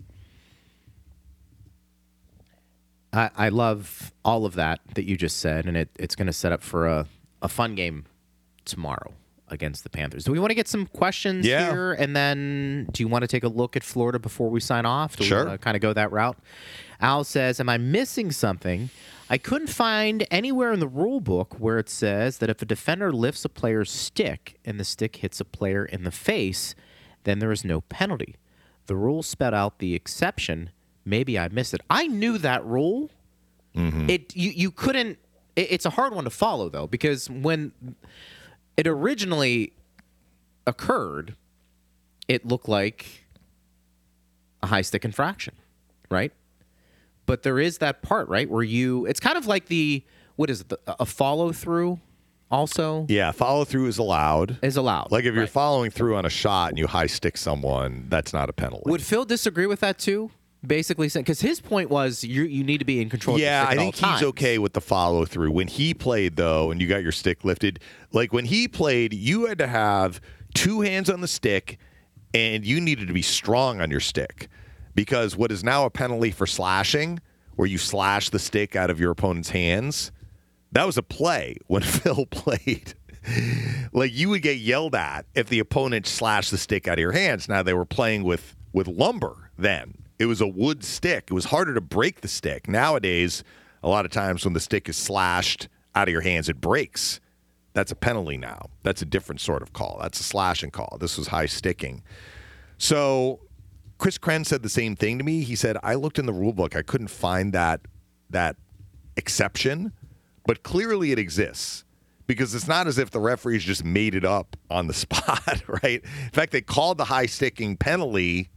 E: I, I love all of that that you just said, and it, it's going to set up for a, a fun game tomorrow against the Panthers. Do we want to get some questions
F: Yeah.
E: here? And then do you want to take a look at Florida before we sign off? Do
F: Sure.
E: we kind of go that route? Al says, Am I missing something? I couldn't find anywhere in the rule book where it says that if a defender lifts a player's stick and the stick hits a player in the face, then there is no penalty. The rule spelled out the exception. Maybe I missed it. I knew that rule. Mm-hmm. It you you couldn't. It, it's a hard one to follow though because when it originally occurred, it looked like a high stick infraction, right? But there is that part, right, where you it's kind of like the what is it, the, a follow through also
F: Yeah, follow through is allowed.
E: is allowed.
F: Like if you're following through on a shot and you high stick someone, that's not a penalty.
E: Would Phil disagree with that too? Basically, saying because his point was you you need to be in control.
F: yeah, I think he's
E: times.
F: okay with the follow through. When he played though, and you got your stick lifted, like when he played, you had to have two hands on the stick, and you needed to be strong on your stick because what is now a penalty for slashing, where you slash the stick out of your opponent's hands, that was a play when Phil played. like you would get yelled at if the opponent slashed the stick out of your hands. Now they were playing with with lumber then. It was a wood stick. It was harder to break the stick. Nowadays, a lot of times when the stick is slashed out of your hands, it breaks. That's a penalty now. That's a different sort of call. That's a slashing call. This was high sticking. So Chris Kren said the same thing to me. He said, I looked in the rule book. I couldn't find that that exception, but clearly it exists because it's not as if the referees just made it up on the spot, right? In fact, they called the high sticking penalty.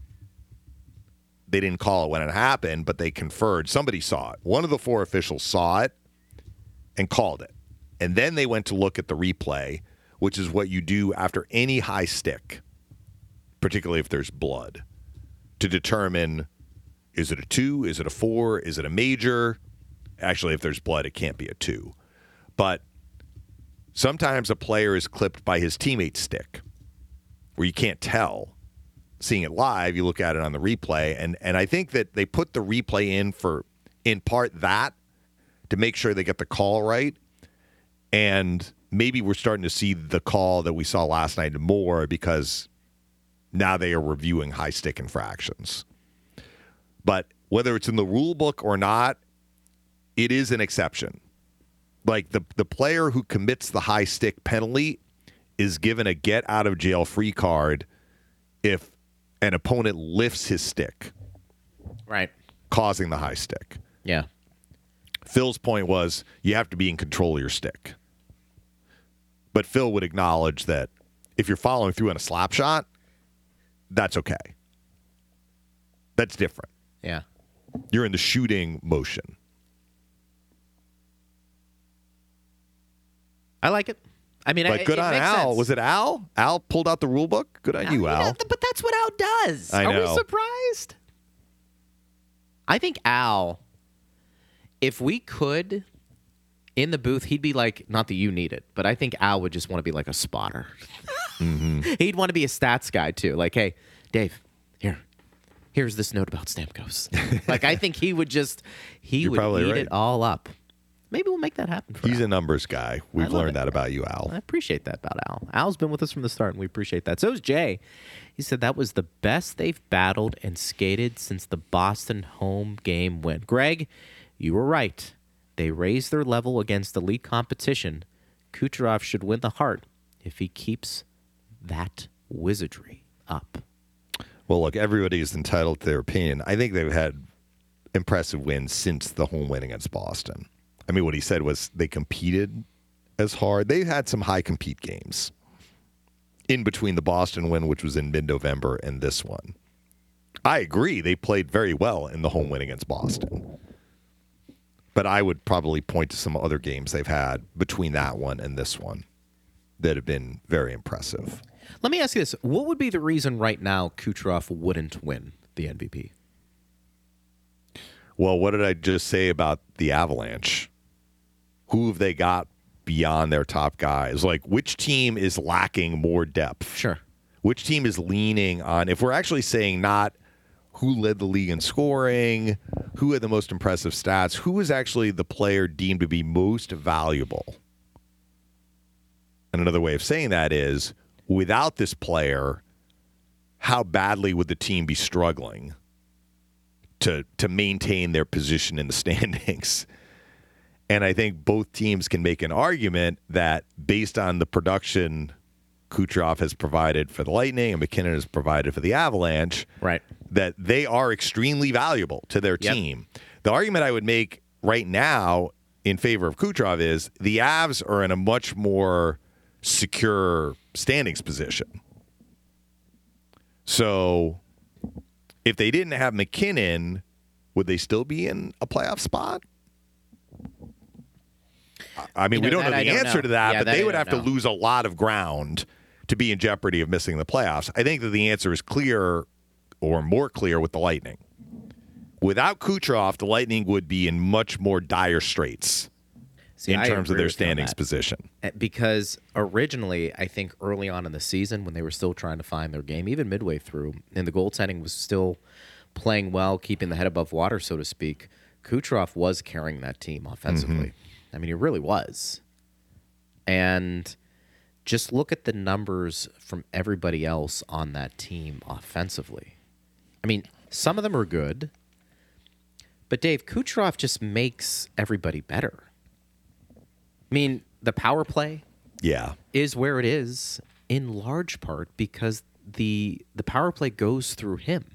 F: They didn't call it when it happened, but they conferred. Somebody saw it. One of the four officials saw it and called it. And then they went to look at the replay, which is what you do after any high stick, particularly if there's blood, to determine is it a two? Is it a four? Is it a major? Actually, if there's blood, it can't be a two. But sometimes a player is clipped by his teammate's stick where you can't tell. Seeing it live, you look at it on the replay, and, and I think that they put the replay in for, in part, that to make sure they get the call right. And maybe we're starting to see the call that we saw last night more because now they are reviewing high stick infractions. But whether it's in the rule book or not, it is an exception. Like the the player who commits the high stick penalty is given a get out of jail free card if an opponent lifts his stick,
E: right.
F: causing the high stick.
E: Yeah.
F: Phil's point was you have to be in control of your stick. But Phil would acknowledge that if you're following through on a slap shot, that's okay. That's different.
E: Yeah.
F: You're in the shooting motion.
E: I like it. I mean,
F: But
E: I,
F: good
E: it
F: on
E: makes
F: Al.
E: sense.
F: Was it Al? Al pulled out the rule book. Good on you,
E: Yeah,
F: Al.
E: but that's what Al does.
F: I
E: Are we surprised? I think Al, if we could, in the booth, he'd be like, not that you need it, but I think Al would just want to be like a spotter.
F: Mm-hmm.
E: he'd want to be a stats guy too. Like, hey, Dave, here, here's this note about Stamkos. like, I think he would just, he
F: You're
E: would eat
F: right.
E: it all up. Maybe we'll make that happen. For
F: He's
E: Al.
F: a numbers guy. We've learned
E: it.
F: that about you, Al.
E: I appreciate that about Al. Al's been with us from the start, and we appreciate that. So is Jay. He said that was the best they've battled and skated since the Boston home game win. Greg, you were right. They raised their level against elite competition. Kucherov should win the Hart if he keeps that wizardry up.
F: Well, look, everybody is entitled to their opinion. I think they've had impressive wins since the home win against Boston. I mean, what he said was they competed as hard. They had some high compete games in between the Boston win, which was in mid November, and this one. I agree. They played very well in the home win against Boston. But I would probably point to some other games they've had between that one and this one that have been very impressive.
E: Let me ask you this: What would be the reason right now Kucherov wouldn't win the MVP?
F: Well, what did I just say about the Avalanche? Who have they got beyond their top guys? Like, which team is lacking more depth?
E: Sure.
F: Which team is leaning on, if we're actually saying not who led the league in scoring, who had the most impressive stats, who is actually the player deemed to be most valuable? And another way of saying that is without this player, how badly would the team be struggling to to maintain their position in the standings? And I think both teams can make an argument that based on the production Kucherov has provided for the Lightning and MacKinnon has provided for the Avalanche,
E: Right.
F: that they are extremely valuable to their
E: Yep.
F: team. The argument I would make right now in favor of Kucherov is the Avs are in a much more secure standings position. So if they didn't have MacKinnon, would they still be in a playoff spot? I mean,
E: You
F: we
E: know,
F: don't know the
E: don't
F: answer
E: know.
F: to that,
E: Yeah,
F: but
E: that
F: they would have to lose a lot of ground to be in jeopardy of missing the playoffs. I think that the answer is clear or more clear with the Lightning. Without Kucherov, the Lightning would be in much more dire straits
E: See,
F: in
E: I
F: terms of their
E: with you on
F: standings position.
E: Uh, because originally I think early on in the season when they were still trying to find their game, even midway through, and the goaltending was still playing well, keeping the head above water, so to speak. Kucherov was carrying that team offensively. I mean, he really was. And just look at the numbers from everybody else on that team offensively. I mean, some of them are good, but Dave Kucherov just makes everybody better. I mean, the power play
F: Yeah.
E: is where it is in large part because the the power play goes through him.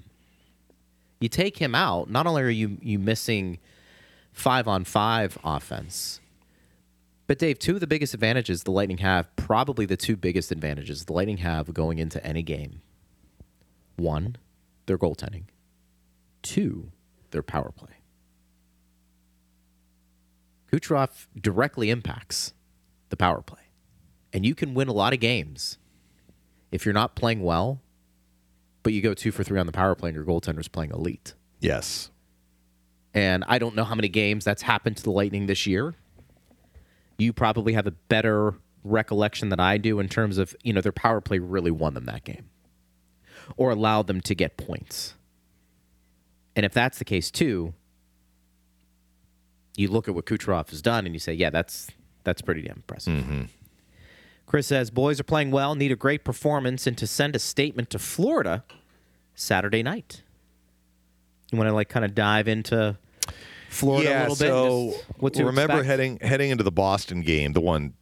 E: You take him out, not only are you you missing five on five offense, but Dave, two of the biggest advantages the Lightning have, probably the two biggest advantages the Lightning have going into any game. One, their goaltending. Two, their power play. Kucherov directly impacts the power play. And you can win a lot of games if you're not playing well, but you go two for three on the power play and your goaltender's playing elite.
F: Yes.
E: And I don't know how many games that's happened to the Lightning this year. You probably have a better recollection than I do in terms of, you know, their power play really won them that game or allowed them to get points. And if that's the case too, you look at what Kucherov has done and you say, yeah, that's that's pretty damn impressive. Mm-hmm. Chris says, boys are playing well, need a great performance, and to send a statement to Florida Saturday night. You want to like kind of dive into Florida a
F: yeah,
E: little bit?
F: so
E: what to
F: remember
E: expect?
F: heading heading into the Boston game, the one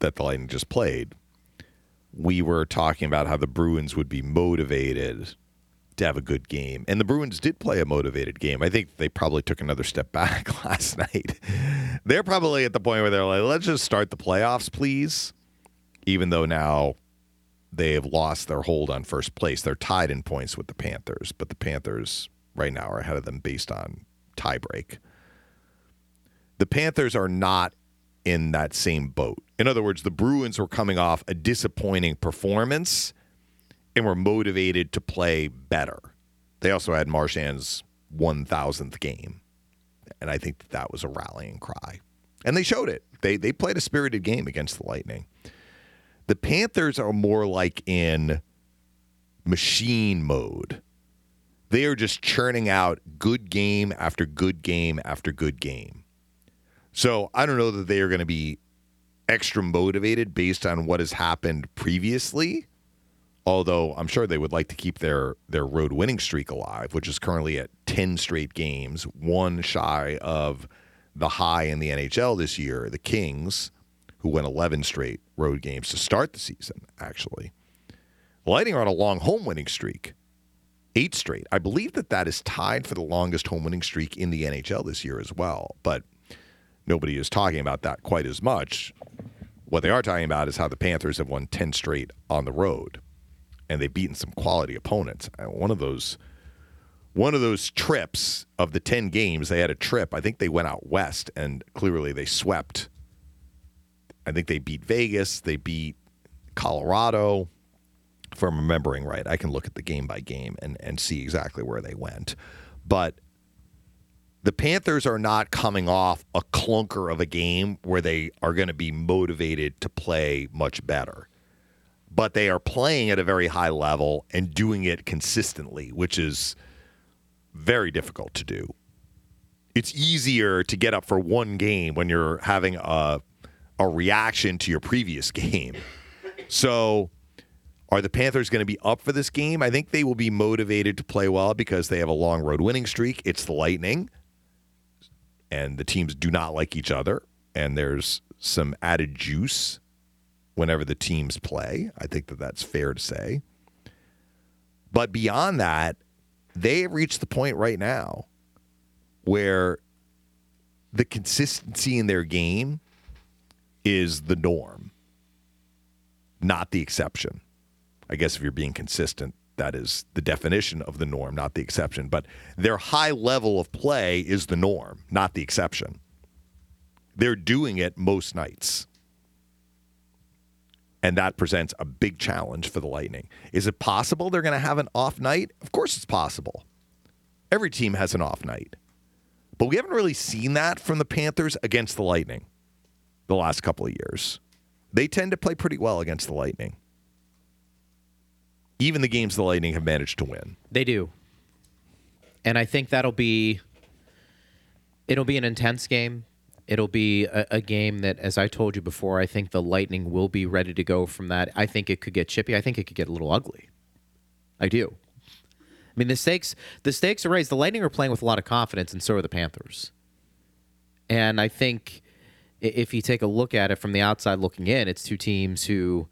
F: that the Lightning just played, we were talking about how the Bruins would be motivated to have a good game. And the Bruins did play a motivated game. I think they probably took another step back last night. They're probably at the point where they're like, let's just start the playoffs, please. Even though now they have lost their hold on first place. They're tied in points with the Panthers, but the Panthers right now are ahead of them based on tiebreak. The Panthers are not in that same boat. In other words, the Bruins were coming off a disappointing performance and were motivated to play better. They also had Marchand's 1000th game. And I think that, that was a rallying cry. And they showed it. They they played a spirited game against the Lightning. The Panthers are more like in machine mode. They are just churning out good game after good game after good game. So I don't know that they are going to be extra motivated based on what has happened previously. Although I'm sure they would like to keep their their road winning streak alive, which is currently at 10 straight games, one shy of the high in the NHL this year, the Kings, who went 11 straight road games to start the season, actually. The Lightning are on a long home winning streak, eight straight. I believe that that is tied for the longest home winning streak in the NHL this year as well, but nobody is talking about that quite as much. What they are talking about is how the Panthers have won 10 straight on the road, and they've beaten some quality opponents. Uh, One of those one of those trips of the 10 games, they had a trip. I think they went out west and clearly they swept. I think they beat Vegas, they beat Colorado. If I'm remembering right, I can look at the game by game and, and see exactly where they went. But the Panthers are not coming off a clunker of a game where they are going to be motivated to play much better. But they are playing at a very high level and doing it consistently, which is very difficult to do. It's easier to get up for one game when you're having a a reaction to your previous game. So are the Panthers going to be up for this game? I think they will be motivated to play well because they have a long road winning streak. It's the Lightning and the teams do not like each other, and there's some added juice whenever the teams play. I think that that's fair to say. But beyond that, they have reached the point right now where the consistency in their game is the norm, not the exception. I guess if you're being consistent, that is the definition of the norm, not the exception. But their high level of play is the norm, not the exception. They're doing it most nights. And that presents a big challenge for the Lightning. Is it possible they're going to have an off night? Of course it's possible. Every team has an off night. But we haven't really seen that from the Panthers against the Lightning the last couple of years. They tend to play pretty well against the Lightning even the games the Lightning have managed to win.
E: They do. And I think that'll be it'll be an intense game. It'll be a, a, game that, as I told you before, I think the Lightning will be ready to go from that. I think it could get chippy. I think it could get a little ugly. I do. I mean, the stakes the stakes are raised. The Lightning are playing with a lot of confidence, and so are the Panthers. And I think if you take a look at it from the outside looking in, it's two teams who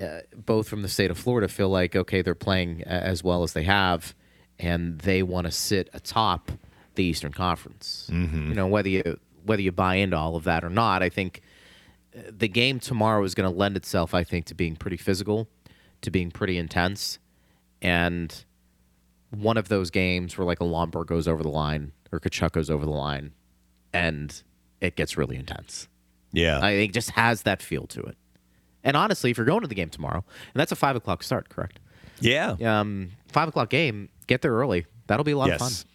E: uh, both from the state of Florida feel like okay they're playing as well as they have, and they want to sit atop the Eastern Conference.
F: Mm-hmm.
E: You know whether you whether you buy into all of that or not, I think uh, the game tomorrow is going to lend itself, I think, to being pretty physical, to being pretty intense, and one of those games where like a Lomberg goes over the line or Tkachuk goes over the line, and it gets really intense.
F: Yeah,
E: I think just has that feel to it. And honestly, if you're going to the game tomorrow, and that's a five o'clock start, correct?
F: Yeah.
E: Um, five o'clock game. Get there early. That'll be a lot
F: yes.
E: of fun.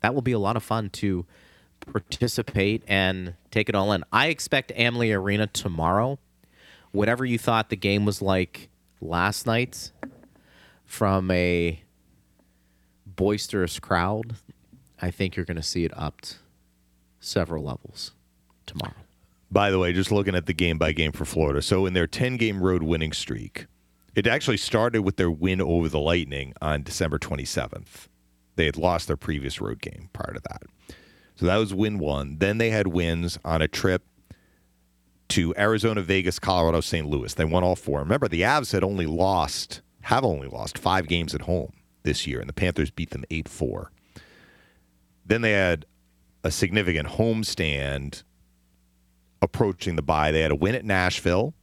E: That will be a lot of fun to participate and take it all in. I expect Amalie Arena tomorrow. Whatever you thought the game was like last night, from a boisterous crowd, I think you're going to see it upped several levels tomorrow.
F: By the way, just looking at the game by game for Florida. So in their 10 game road winning streak, it actually started with their win over the Lightning on December 27th. They had lost their previous road game prior to that. So that was win one. Then they had wins on a trip to Arizona, Vegas, Colorado, St. Louis. They won all four. Remember, the Avs had only lost, have only lost five games at home this year, and the Panthers beat them 8 4. Then they had a significant homestand approaching the bye. They had a win at Nashville,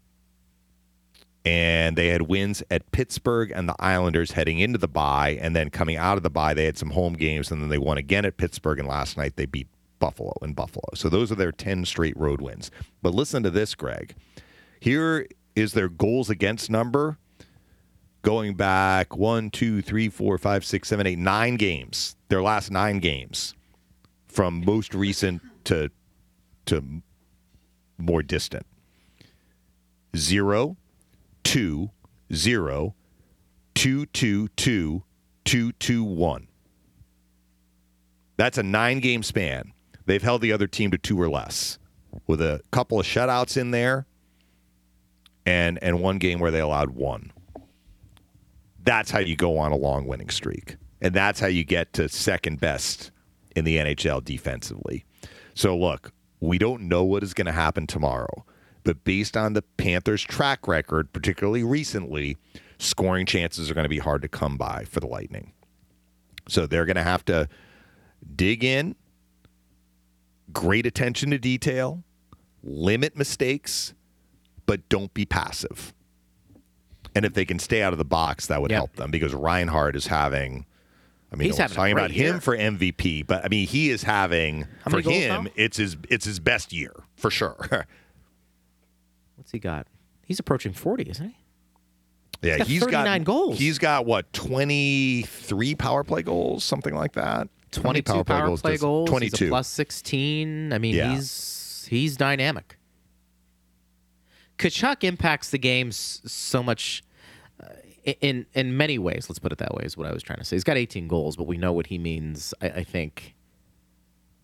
F: and they had wins at Pittsburgh and the Islanders heading into the bye, and then coming out of the bye, they had some home games, and then they won again at Pittsburgh, and last night they beat Buffalo in Buffalo. So those are their 10 straight road wins. But listen to this, Greg. Here is their goals against number going back one, two, three, four, five, six, seven, eight, nine games. Their last nine games from most recent to to more distant. Zero, two, zero, two, two, two, two, two, one. That's a nine game span. They've held the other team to two or less, with a couple of shutouts in there, and and one game where they allowed one. That's how you go on a long winning streak, and that's how you get to second best in the NHL defensively. So look, we don't know what is going to happen tomorrow. But based on the Panthers' track record, particularly recently, scoring chances are going to be hard to come by for the Lightning. So they're going to have to dig in, great attention to detail, limit mistakes, but don't be passive. And if they can stay out of the box, that would
E: yep.
F: help them because Reinhart is having I mean,
E: He's having
F: talking about
E: year.
F: him for MVP, but I mean, he is having
E: How
F: for him.
E: now?
F: It's his it's his best year for sure.
E: What's he got? He's approaching 40, isn't he?
F: yeah, he's
E: got 39 goals.
F: He's got what twenty three power play goals, something like that.
E: Twenty
F: power play goals.
E: play goals.
F: Twenty
E: a plus 16. I mean,
F: Yeah.
E: he's he's dynamic. Tkachuk impacts the game so much in in many ways. Let's put it that way. Is what I was trying to say. He's got 18 goals, but we know what he means. I, I think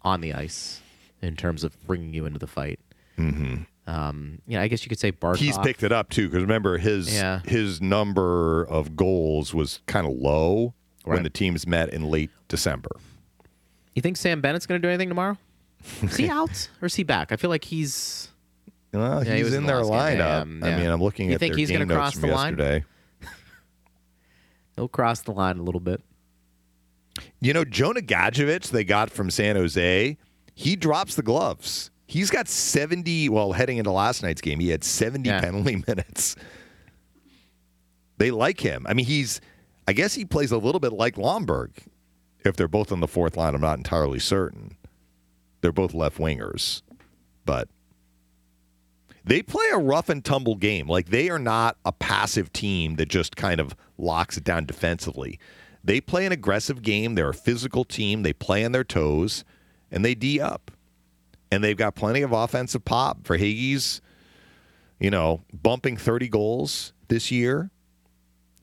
E: on the ice in terms of bringing you into the fight. Mm-hmm. Um, yeah, I guess you could say Barkov.
F: He's picked it up too because remember his
E: Yeah.
F: his number of goals was kind of low when the teams met in late December.
E: You think Sam Bennett's going to do anything tomorrow? Is he out or is he back? I feel like he's.
F: Well,
E: Yeah, he
F: he's
E: was
F: in
E: in the
F: their
E: last game. Yeah,
F: lineup. I mean, I'm looking
E: You
F: at
E: think
F: their
E: he's
F: game
E: gonna
F: notes
E: cross
F: from
E: the line? He'll cross the line a little bit.
F: You know, Jonah Gadjovich, they got from San Jose, he drops the gloves. He's got 70, well, heading into last night's game, he had 70
E: Yeah.
F: penalty minutes. They like him. I mean, he's, I guess he plays a little bit like Lomberg. If they're both on the fourth line, I'm not entirely certain. They're both left wingers, but they play a rough and tumble game. Like they are not a passive team that just kind of locks it down defensively. They play an aggressive game. They're a physical team. They play on their toes and they D up. And they've got plenty of offensive pop Verhaeghe's, you know, bumping 30 goals this year.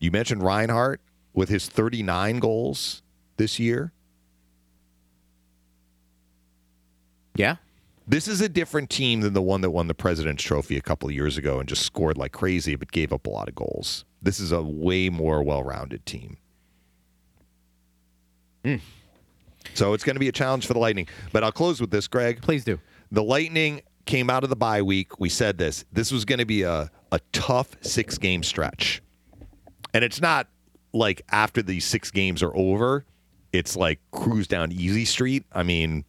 F: You mentioned Reinhart with his 39 goals this year.
E: Yeah.
F: This is a different team than the one that won the President's Trophy a couple of years ago and just scored like crazy but gave up a lot of goals. This is a way more well rounded team. Mm. So it's going to be a challenge for the Lightning. But I'll close with this, Greg.
E: Please do.
F: The Lightning came out of the bye week. We said this. This was going to be a, a tough six game stretch. And it's not like after these six games are over, it's like cruise down easy street. I mean,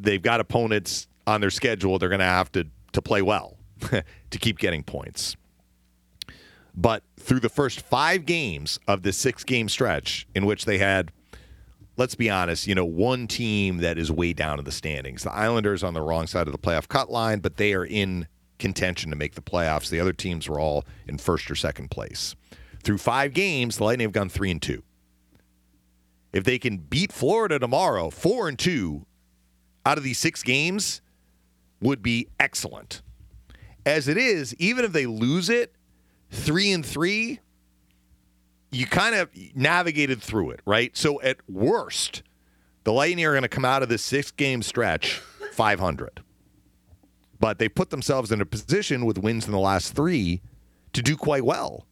F: they've got opponents on their schedule they're going to have to to play well to keep getting points. But through the first 5 games of this 6 game stretch in which they had let's be honest, you know, one team that is way down in the standings. The Islanders on the wrong side of the playoff cut line, but they are in contention to make the playoffs. The other teams were all in first or second place. Through 5 games, the Lightning have gone 3 and 2. If they can beat Florida tomorrow, 4 and 2 out of these 6 games would be excellent. As it is, even if they lose it, 3 and 3, you kind of navigated through it, right? So at worst, the Lightning are going to come out of this six game stretch 500. But they put themselves in a position with wins in the last three to do quite well.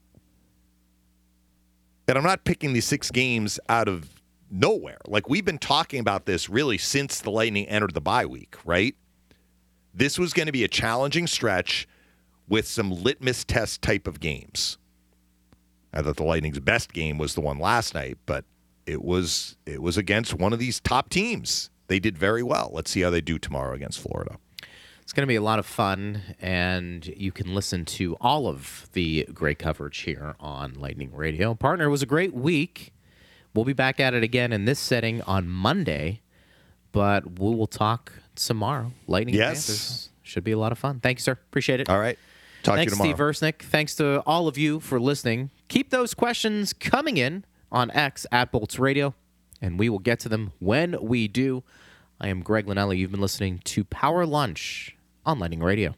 F: And I'm not picking these six games out of nowhere. Like we've been talking about this really since the Lightning entered the bye week, right? This was going to be a challenging stretch with some litmus test type of games. I thought the Lightning's best game was the one last night, but it was it was against one of these top teams. They did very well. Let's see how they do tomorrow against Florida.
E: It's going to be a lot of fun, and you can listen to all of the great coverage here on Lightning Radio. Partner, it was a great week. We'll be back at it again in this setting on Monday, but we will talk tomorrow. Lightning
F: Yes.
E: Panthers should be a lot of fun. Thank you, sir. Appreciate it.
F: All right. Talk
E: Thanks,
F: to you tomorrow.
E: Steve Versnick. Thanks to all of you for listening. Keep those questions coming in on X at Bolts Radio, and we will get to them when we do. I am Greg Linnelli. You've been listening to Power Lunch on Lightning Radio.